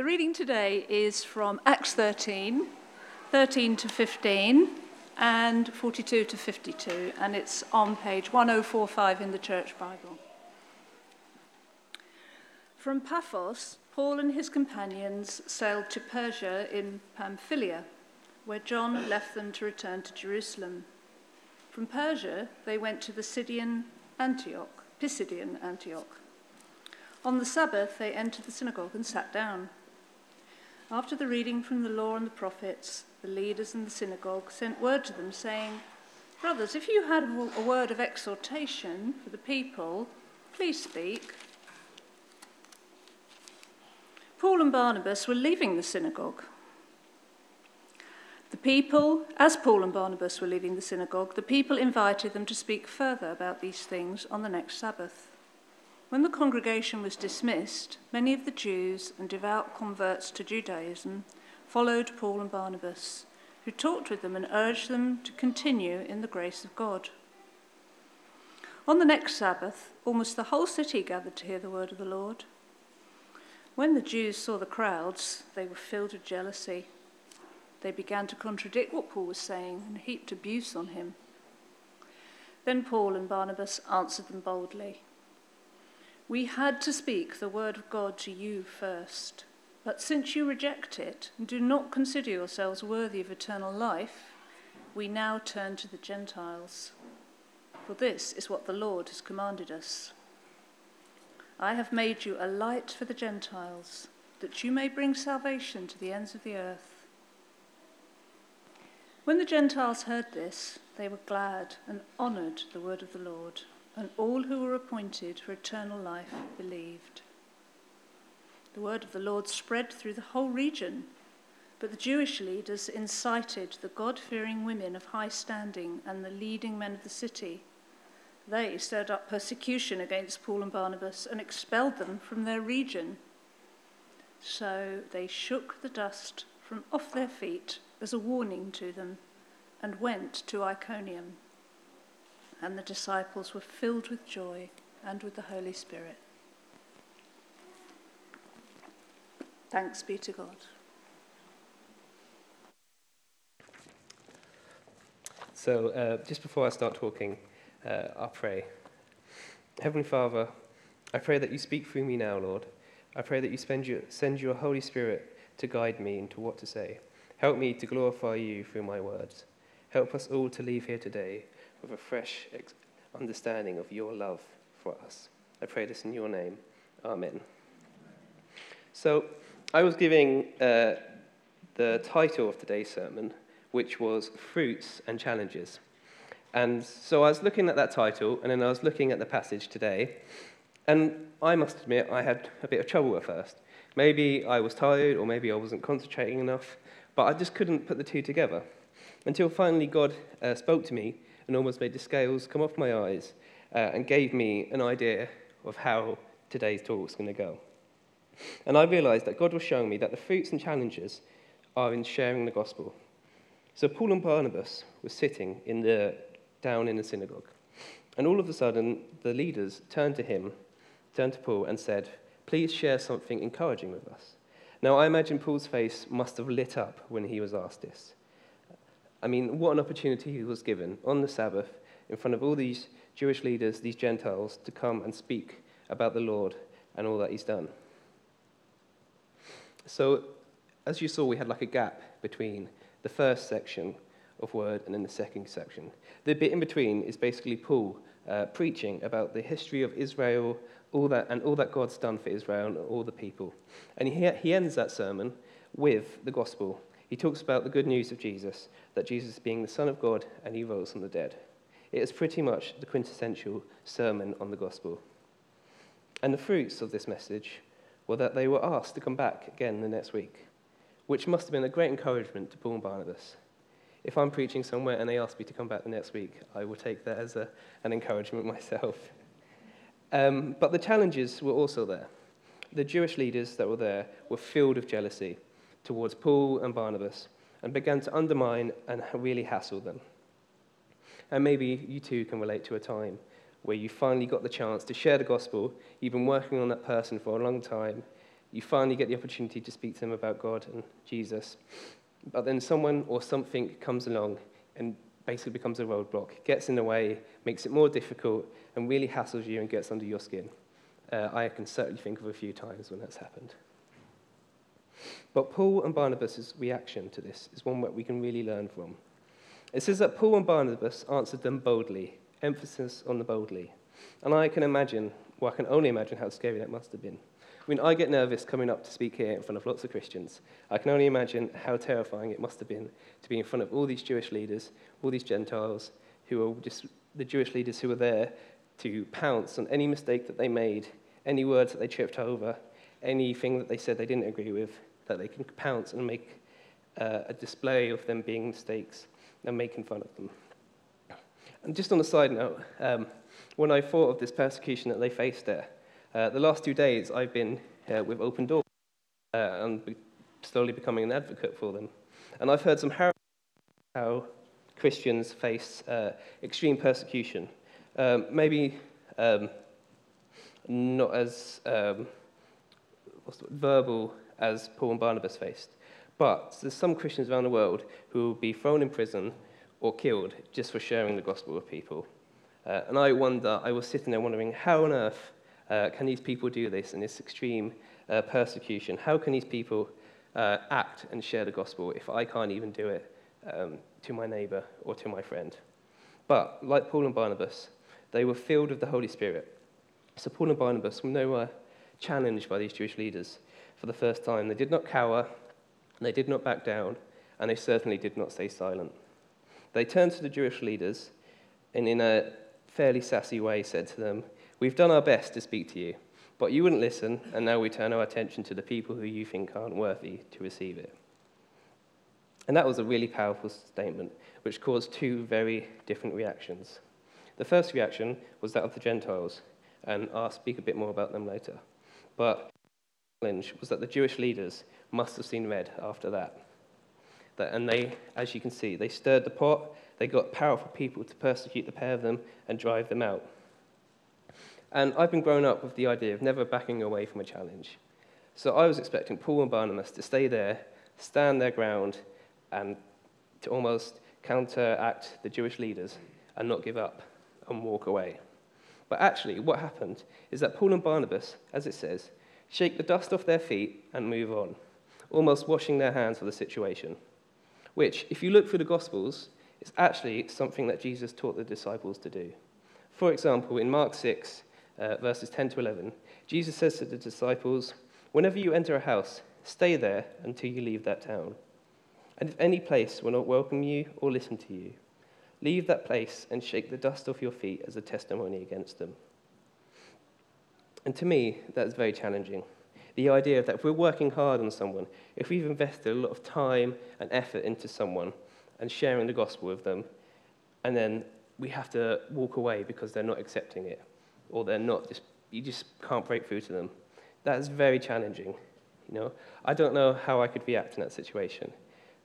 The reading today is from Acts 13, 13 to 15, and 42 to 52, and it's on page 1045 in the Church Bible. From Paphos, Paul and his companions sailed to Perga in Pamphylia, where John left them to return to Jerusalem. From Perga, they went to the Pisidian Antioch, Pisidian Antioch. On the Sabbath, they entered the synagogue and sat down. After the reading from the law and the prophets, the leaders in the synagogue sent word to them, saying, Brothers, if you had a word of exhortation for the people, please speak. Paul and Barnabas were leaving the synagogue. The people, as Paul and Barnabas were leaving the synagogue, the people invited them to speak further about these things on the next Sabbath. When the congregation was dismissed, many of the Jews and devout converts to Judaism followed Paul and Barnabas, who talked with them and urged them to continue in the grace of God. On the next Sabbath, almost the whole city gathered to hear the word of the Lord. When the Jews saw the crowds, they were filled with jealousy. They began to contradict what Paul was saying and heaped abuse on him. Then Paul and Barnabas answered them boldly. We had to speak the word of God to you first. But since you reject it and do not consider yourselves worthy of eternal life, we now turn to the Gentiles. For this is what the Lord has commanded us. I have made you a light for the Gentiles, that you may bring salvation to the ends of the earth. When the Gentiles heard this, they were glad and honored the word of the Lord and all who were appointed for eternal life believed. The word of the Lord spread through the whole region, but the Jewish leaders incited the God fearing women of high standing and the leading men of the city. They stirred up persecution against Paul and Barnabas and expelled them from their region. So they shook the dust from off their feet as a warning to them and went to Iconium and the disciples were filled with joy and with the Holy Spirit. Thanks be to God. So, uh, just before I start talking, uh, I'll pray. Heavenly Father, I pray that you speak through me now, Lord. I pray that you your, send your Holy Spirit to guide me into what to say. Help me to glorify you through my words. Help us all to leave here today with a fresh understanding of your love for us. I pray this in your name. Amen. So, I was giving uh, the title of today's sermon, which was Fruits and Challenges. And so I was looking at that title, and then I was looking at the passage today, and I must admit I had a bit of trouble at first. Maybe I was tired, or maybe I wasn't concentrating enough, but I just couldn't put the two together. Until finally God uh, spoke to me and almost made the scales come off my eyes uh, and gave me an idea of how today's talk was going to go. And I realized that God was showing me that the fruits and challenges are in sharing the gospel. So Paul and Barnabas were sitting in the, down in the synagogue. And all of a sudden, the leaders turned to him, turned to Paul, and said, Please share something encouraging with us. Now, I imagine Paul's face must have lit up when he was asked this. I mean, what an opportunity he was given on the Sabbath in front of all these Jewish leaders, these Gentiles, to come and speak about the Lord and all that he's done. So, as you saw, we had like a gap between the first section of word and then the second section. The bit in between is basically Paul uh, preaching about the history of Israel, all that, and all that God's done for Israel and all the people. And he, he ends that sermon with the gospel he talks about the good news of Jesus, that Jesus being the Son of God and he rose from the dead. It is pretty much the quintessential sermon on the gospel. And the fruits of this message were that they were asked to come back again the next week, which must have been a great encouragement to Paul and Barnabas. If I'm preaching somewhere and they ask me to come back the next week, I will take that as a, an encouragement myself. Um, but the challenges were also there. The Jewish leaders that were there were filled with jealousy towards Paul and Barnabas and began to undermine and really hassle them. And maybe you too can relate to a time where you finally got the chance to share the gospel, you've been working on that person for a long time, You finally get the opportunity to speak to them about God and Jesus. But then someone or something comes along and basically becomes a roadblock, gets in the way, makes it more difficult, and really hassles you and gets under your skin. Uh, I can certainly think of a few times when that's happened. But Paul and Barnabas' reaction to this is one that we can really learn from. It says that Paul and Barnabas answered them boldly, emphasis on the boldly. And I can imagine, well, I can only imagine how scary that must have been. I mean, I get nervous coming up to speak here in front of lots of Christians. I can only imagine how terrifying it must have been to be in front of all these Jewish leaders, all these Gentiles, who are just the Jewish leaders who were there to pounce on any mistake that they made, any words that they tripped over, anything that they said they didn't agree with, that they can pounce and make uh, a display of them being mistakes and making fun of them. And just on a side note, um, when I thought of this persecution that they faced there, uh, the last two days I've been uh, with Open Door uh, and be slowly becoming an advocate for them. And I've heard some harrowing how Christians face uh, extreme persecution. Um, maybe um, not as um, verbal as Paul and Barnabas faced. But there's some Christians around the world who will be thrown in prison or killed just for sharing the gospel with people. Uh, and I wonder, I was sitting there wondering, how on earth uh, can these people do this in this extreme uh, persecution? How can these people uh, act and share the gospel if I can't even do it um, to my neighbor or to my friend? But like Paul and Barnabas, they were filled with the Holy Spirit. So Paul and Barnabas, were challenged by these Jewish leaders for the first time, they did not cower, they did not back down, and they certainly did not stay silent. They turned to the Jewish leaders and, in a fairly sassy way, said to them, We've done our best to speak to you, but you wouldn't listen, and now we turn our attention to the people who you think aren't worthy to receive it. And that was a really powerful statement, which caused two very different reactions. The first reaction was that of the Gentiles, and I'll speak a bit more about them later. But challenge was that the Jewish leaders must have seen red after that. that. And they, as you can see, they stirred the pot, they got powerful people to persecute the pair of them and drive them out. And I've been growing up with the idea of never backing away from a challenge. So I was expecting Paul and Barnabas to stay there, stand their ground, and to almost counteract the Jewish leaders and not give up and walk away. But actually, what happened is that Paul and Barnabas, as it says, shake the dust off their feet and move on, almost washing their hands of the situation. Which, if you look through the Gospels, is actually something that Jesus taught the disciples to do. For example, in Mark 6, uh, verses 10 to 11, Jesus says to the disciples, Whenever you enter a house, stay there until you leave that town. And if any place will not welcome you or listen to you, leave that place and shake the dust off your feet as a testimony against them. And to me, that's very challenging. The idea that if we're working hard on someone, if we've invested a lot of time and effort into someone and sharing the gospel with them, and then we have to walk away because they're not accepting it, or they're not just you just can't break through to them. That is very challenging. You know, I don't know how I could react in that situation.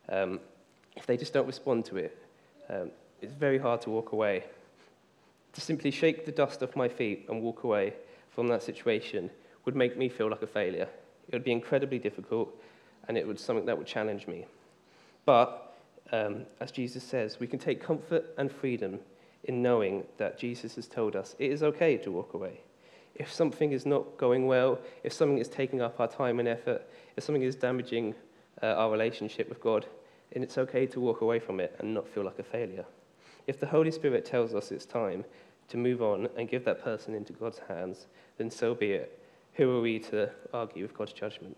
Um, if they just don't respond to it, um, it's very hard to walk away. To simply shake the dust off my feet and walk away from that situation would make me feel like a failure. It would be incredibly difficult, and it would something that would challenge me. But um, as Jesus says, we can take comfort and freedom in knowing that Jesus has told us it is okay to walk away. If something is not going well, if something is taking up our time and effort, if something is damaging uh, our relationship with God, then it's okay to walk away from it and not feel like a failure. If the Holy Spirit tells us it's time to move on and give that person into God's hands, then so be it. Who are we to argue with God's judgment?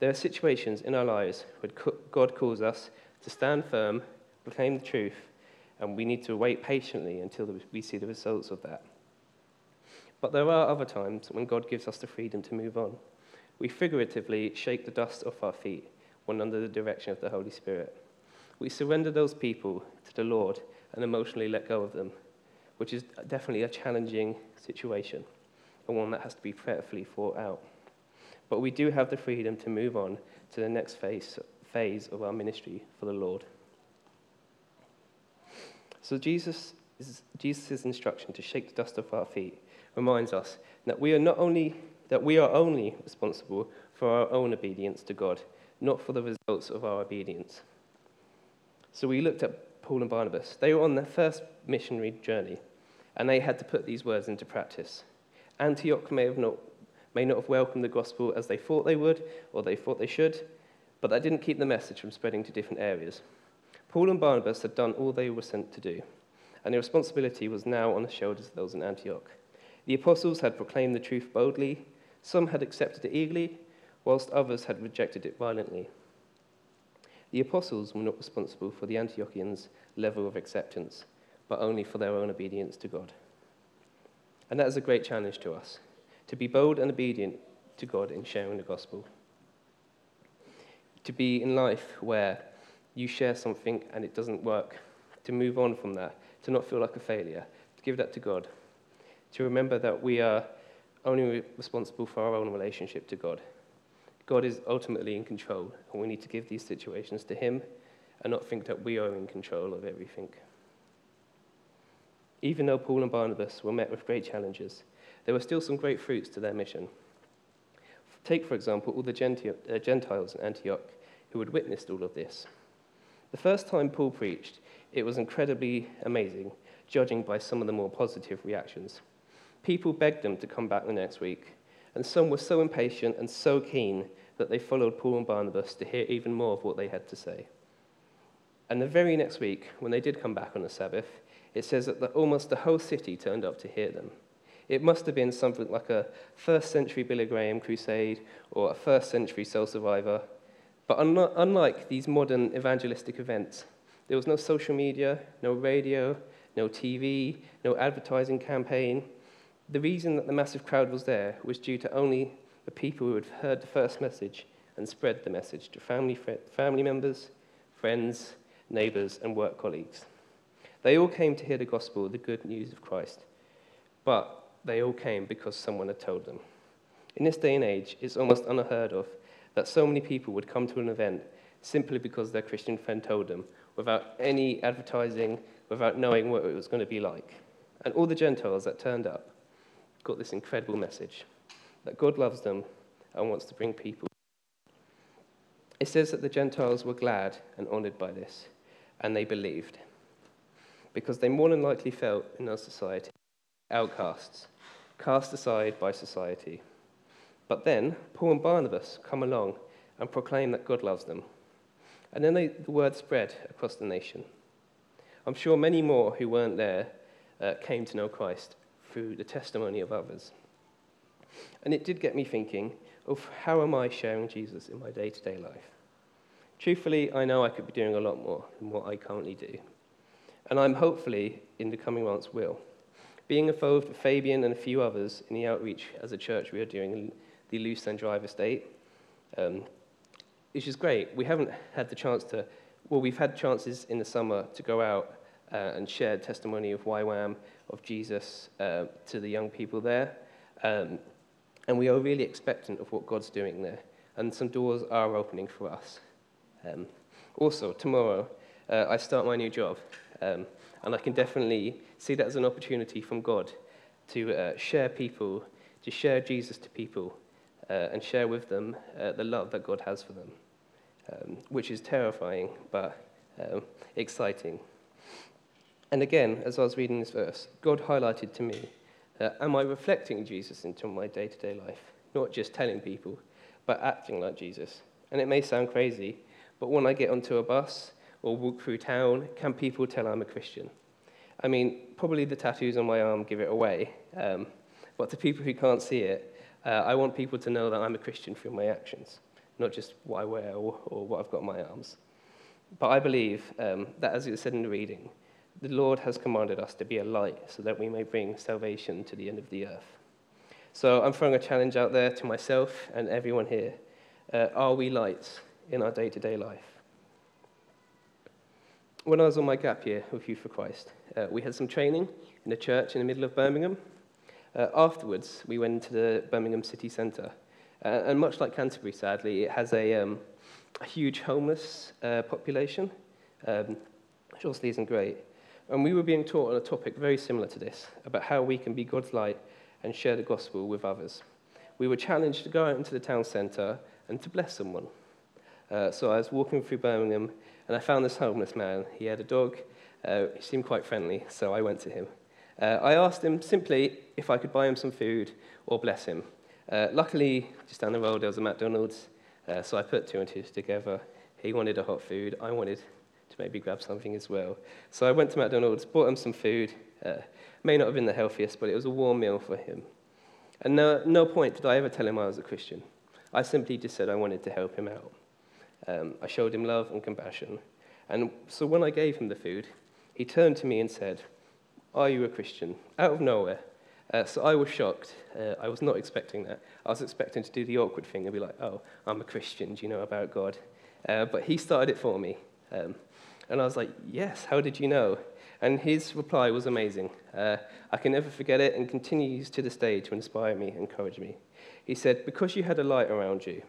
There are situations in our lives where God calls us to stand firm, proclaim the truth, and we need to wait patiently until we see the results of that. But there are other times when God gives us the freedom to move on. We figuratively shake the dust off our feet when under the direction of the Holy Spirit. We surrender those people to the Lord and emotionally let go of them, which is definitely a challenging situation and one that has to be prayerfully thought out. But we do have the freedom to move on to the next phase, phase of our ministry for the Lord. So Jesus Jesus' instruction to shake the dust off our feet reminds us that we are not only that we are only responsible for our own obedience to God, not for the results of our obedience. So we looked at Paul and Barnabas. They were on their first missionary journey, and they had to put these words into practice. Antioch may, have not, may not have welcomed the gospel as they thought they would, or they thought they should, but that didn't keep the message from spreading to different areas. Paul and Barnabas had done all they were sent to do, and the responsibility was now on the shoulders of those in Antioch. The apostles had proclaimed the truth boldly, some had accepted it eagerly, whilst others had rejected it violently. The apostles were not responsible for the Antiochians' level of acceptance, but only for their own obedience to God. And that is a great challenge to us to be bold and obedient to God in sharing the gospel. To be in life where you share something and it doesn't work, to move on from that, to not feel like a failure, to give that to God, to remember that we are only responsible for our own relationship to God. God is ultimately in control, and we need to give these situations to Him and not think that we are in control of everything. Even though Paul and Barnabas were met with great challenges, there were still some great fruits to their mission. Take, for example, all the uh, Gentiles in Antioch who had witnessed all of this. The first time Paul preached, it was incredibly amazing, judging by some of the more positive reactions. People begged them to come back the next week, and some were so impatient and so keen that they followed Paul and Barnabas to hear even more of what they had to say. And the very next week, when they did come back on the Sabbath, it says that the, almost the whole city turned up to hear them. It must have been something like a first century Billy Graham crusade or a first century soul survivor. But unlike these modern evangelistic events, there was no social media, no radio, no TV, no advertising campaign. The reason that the massive crowd was there was due to only the people who had heard the first message and spread the message to family, family members, friends, neighbors, and work colleagues. They all came to hear the gospel, the good news of Christ, but they all came because someone had told them. In this day and age, it's almost unheard of that so many people would come to an event simply because their Christian friend told them, without any advertising, without knowing what it was going to be like. And all the Gentiles that turned up got this incredible message that God loves them and wants to bring people. It says that the Gentiles were glad and honored by this, and they believed, because they more than likely felt in our society outcasts, cast aside by society. But then Paul and Barnabas come along and proclaim that God loves them. And then they, the word spread across the nation. I'm sure many more who weren't there uh, came to know Christ through the testimony of others. And it did get me thinking of how am I sharing Jesus in my day to day life? Truthfully, I know I could be doing a lot more than what I currently do. And I'm hopefully, in the coming months, will. Being involved with Fabian and a few others in the outreach as a church we are doing in the Loose and Drive estate, um, which is great. We haven't had the chance to, well, we've had chances in the summer to go out uh, and share testimony of YWAM, of Jesus uh, to the young people there. Um, and we are really expectant of what God's doing there. And some doors are opening for us. Um, also, tomorrow, uh, I start my new job. Um, and I can definitely see that as an opportunity from God to uh, share people, to share Jesus to people, uh, and share with them uh, the love that God has for them, um, which is terrifying but um, exciting. And again, as I was reading this verse, God highlighted to me uh, am I reflecting Jesus into my day to day life? Not just telling people, but acting like Jesus. And it may sound crazy, but when I get onto a bus or walk through town, can people tell I'm a Christian? I mean, probably the tattoos on my arm give it away, um, but to people who can't see it, uh, I want people to know that I'm a Christian through my actions, not just what I wear or, or what I've got on my arms. But I believe um, that, as it said in the reading, the Lord has commanded us to be a light so that we may bring salvation to the end of the earth. So I'm throwing a challenge out there to myself and everyone here. Uh, are we lights in our day to day life? When I was on my gap year with Youth for Christ, uh, we had some training in a church in the middle of Birmingham. Uh, afterwards, we went to the Birmingham city centre. Uh, and much like Canterbury, sadly, it has a, um, a huge homeless uh, population, um, which obviously isn't great. And we were being taught on a topic very similar to this about how we can be God's light and share the gospel with others. We were challenged to go out into the town centre and to bless someone. Uh, so I was walking through Birmingham and I found this homeless man. He had a dog. Uh, he seemed quite friendly, so I went to him. Uh, I asked him simply if I could buy him some food or bless him. Uh, luckily, just down the road, there was a McDonald's, uh, so I put two and two together. He wanted a hot food. I wanted to maybe grab something as well. So I went to McDonald's, bought him some food. Uh, may not have been the healthiest, but it was a warm meal for him. And no, no point did I ever tell him I was a Christian. I simply just said I wanted to help him out. Um, I showed him love and compassion. And so when I gave him the food, he turned to me and said, Are you a Christian? Out of nowhere. Uh, so I was shocked. Uh, I was not expecting that. I was expecting to do the awkward thing and be like, Oh, I'm a Christian. Do you know about God? Uh, but he started it for me. Um, and I was like, Yes, how did you know? And his reply was amazing. Uh, I can never forget it and continues to this day to inspire me and encourage me. He said, Because you had a light around you,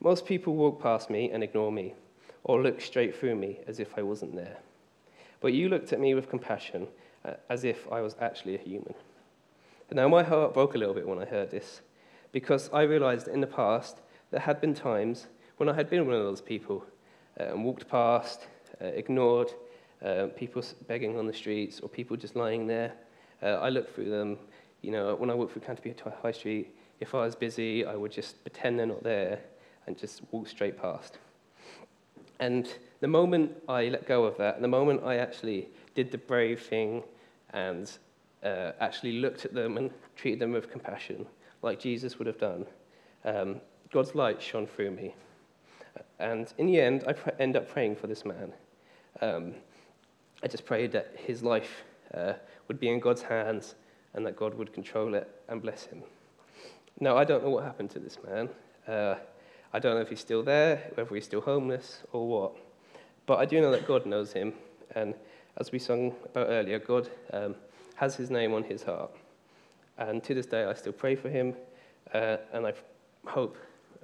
most people walk past me and ignore me, or look straight through me as if I wasn't there. But you looked at me with compassion, uh, as if I was actually a human. And now my heart broke a little bit when I heard this, because I realized in the past there had been times when I had been one of those people uh, and walked past, uh, ignored uh, people begging on the streets, or people just lying there. Uh, I looked through them. You know, when I walked through Canterbury High Street, if I was busy, I would just pretend they're not there and just walk straight past. And the moment I let go of that, the moment I actually did the brave thing and uh, actually looked at them and treated them with compassion, like Jesus would have done, um, God's light shone through me. And in the end, I pr- end up praying for this man. Um, I just prayed that his life uh, would be in God's hands and that God would control it and bless him. Now, I don't know what happened to this man. Uh, I don't know if he's still there, whether he's still homeless or what. But I do know that God knows him. And as we sung about earlier, God um, has his name on his heart. And to this day, I still pray for him. Uh, and I hope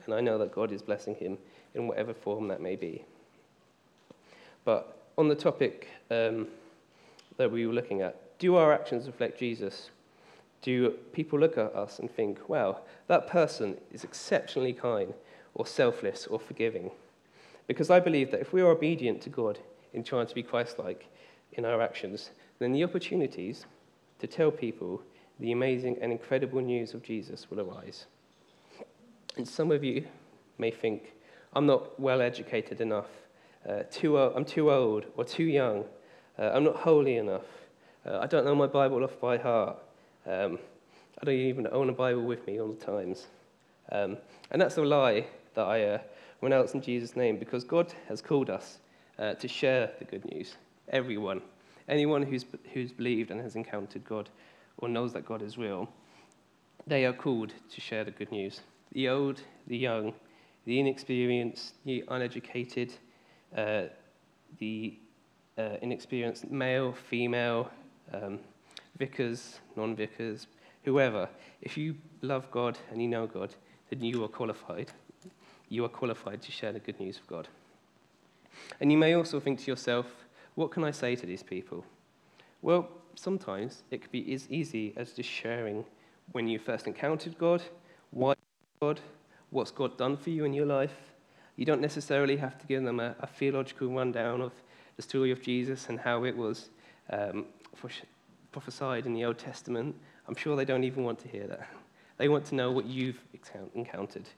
and I know that God is blessing him in whatever form that may be. But on the topic um, that we were looking at, do our actions reflect Jesus? Do people look at us and think, wow, that person is exceptionally kind or selfless or forgiving? Because I believe that if we are obedient to God in trying to be Christ like in our actions, then the opportunities to tell people the amazing and incredible news of Jesus will arise. And some of you may think, I'm not well educated enough, uh, too, I'm too old or too young, uh, I'm not holy enough, uh, I don't know my Bible off by heart, um, I don't even own a Bible with me all the times. Um, and that's a lie that I uh, renounce in Jesus' name because God has called us uh, to share the good news. Everyone, anyone who's, who's believed and has encountered God or knows that God is real, they are called to share the good news. The old, the young, the inexperienced, the uneducated, uh, the uh, inexperienced male, female, um, vicars, non vicars, whoever, if you love God and you know God, then you are qualified. You are qualified to share the good news of God. And you may also think to yourself, what can I say to these people? Well, sometimes it could be as easy as just sharing when you first encountered God, why God, what's God done for you in your life. You don't necessarily have to give them a, a theological rundown of the story of Jesus and how it was um, prophesied in the Old Testament. I'm sure they don't even want to hear that. They want to know what you've encountered.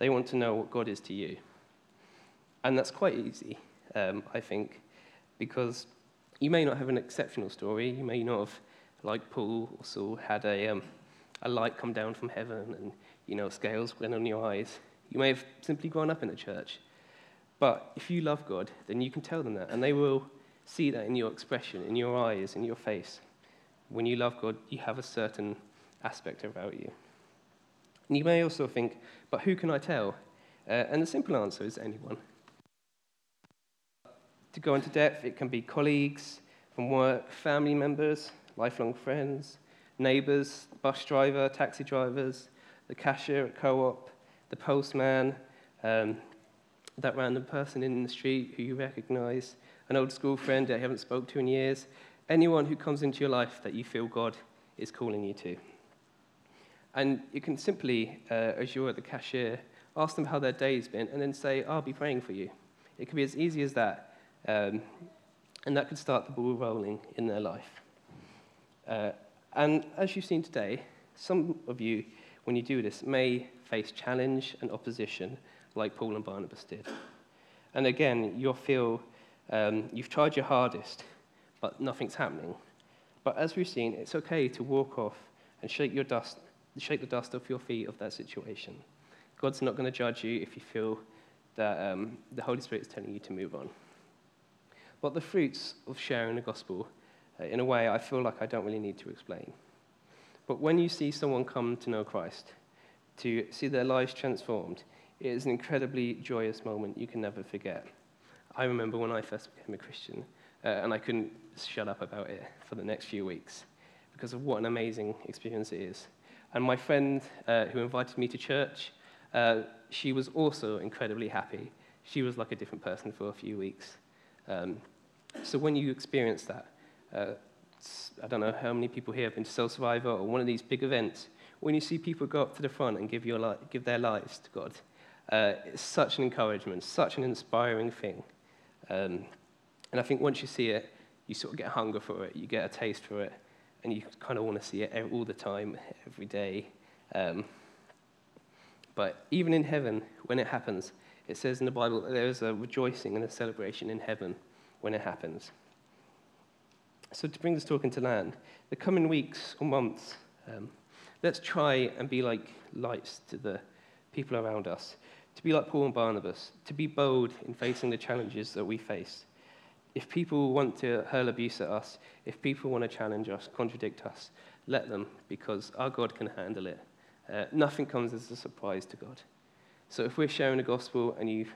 They want to know what God is to you. And that's quite easy, um, I think, because you may not have an exceptional story. You may not have, like Paul or Saul, had a, um, a light come down from heaven and you know scales went on your eyes. You may have simply grown up in the church. But if you love God, then you can tell them that, and they will see that in your expression, in your eyes, in your face. When you love God, you have a certain aspect about you. And you may also think, but who can I tell? Uh, and the simple answer is anyone. To go into depth, it can be colleagues from work, family members, lifelong friends, neighbours, bus driver, taxi drivers, the cashier at co op, the postman, um, that random person in the street who you recognize, an old school friend that you haven't spoke to in years, anyone who comes into your life that you feel God is calling you to. And you can simply, uh, as you're at the cashier, ask them how their day's been, and then say, I'll be praying for you. It could be as easy as that. Um, and that could start the ball rolling in their life. Uh, and as you've seen today, some of you, when you do this, may face challenge and opposition like Paul and Barnabas did. And again, you'll feel um, you've tried your hardest, but nothing's happening. But as we've seen, it's okay to walk off and shake, your dust, shake the dust off your feet of that situation. God's not going to judge you if you feel that um, the Holy Spirit is telling you to move on. But the fruits of sharing the gospel, uh, in a way, I feel like I don't really need to explain. But when you see someone come to know Christ, to see their lives transformed, it is an incredibly joyous moment you can never forget. I remember when I first became a Christian, uh, and I couldn't shut up about it for the next few weeks because of what an amazing experience it is. And my friend uh, who invited me to church, uh, she was also incredibly happy. She was like a different person for a few weeks. Um, so when you experience that, uh, I don't know how many people here have been to Soul Survivor or one of these big events, when you see people go up to the front and give, your li- give their lives to God, uh, it's such an encouragement, such an inspiring thing. Um, and I think once you see it, you sort of get hunger for it, you get a taste for it, and you kind of want to see it all the time, every day. Um, but even in heaven, when it happens, it says in the Bible that there is a rejoicing and a celebration in heaven when it happens. So, to bring this talk into land, the coming weeks or months, um, let's try and be like lights to the people around us, to be like Paul and Barnabas, to be bold in facing the challenges that we face. If people want to hurl abuse at us, if people want to challenge us, contradict us, let them, because our God can handle it. Uh, nothing comes as a surprise to God. So if we're sharing the gospel and you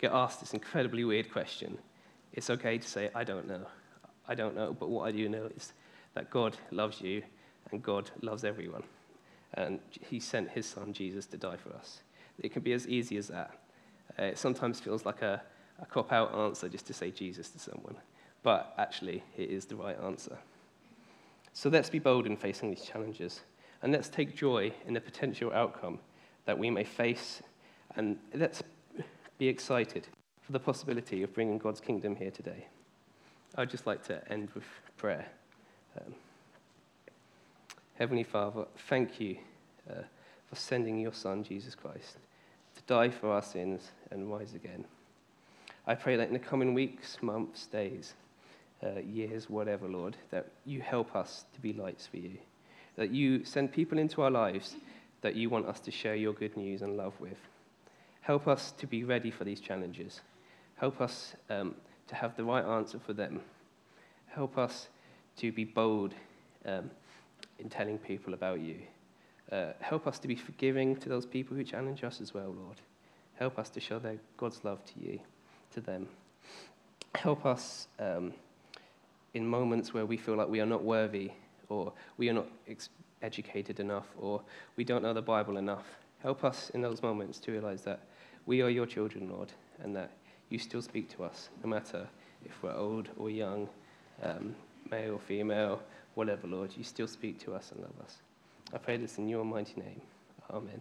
get asked this incredibly weird question, it's okay to say, I don't know. I don't know, but what I do know is that God loves you and God loves everyone. And he sent his son Jesus to die for us. It can be as easy as that. Uh, it sometimes feels like a, a cop out answer just to say Jesus to someone, but actually, it is the right answer. So let's be bold in facing these challenges, and let's take joy in the potential outcome that we may face, and let's be excited for the possibility of bringing God's kingdom here today. I'd just like to end with prayer. Um, Heavenly Father, thank you uh, for sending your Son, Jesus Christ, to die for our sins and rise again. I pray that in the coming weeks, months, days, uh, years, whatever, Lord, that you help us to be lights for you. That you send people into our lives that you want us to share your good news and love with. Help us to be ready for these challenges. Help us um, to have the right answer for them. Help us to be bold um, in telling people about you. Uh, help us to be forgiving to those people who challenge us as well, Lord. Help us to show their God's love to you, to them. Help us um, in moments where we feel like we are not worthy, or we are not ex- educated enough, or we don't know the Bible enough. Help us in those moments to realize that we are your children, Lord, and that you still speak to us, no matter if we're old or young, um, male or female, whatever, Lord. You still speak to us and love us. I pray this in your mighty name. Amen.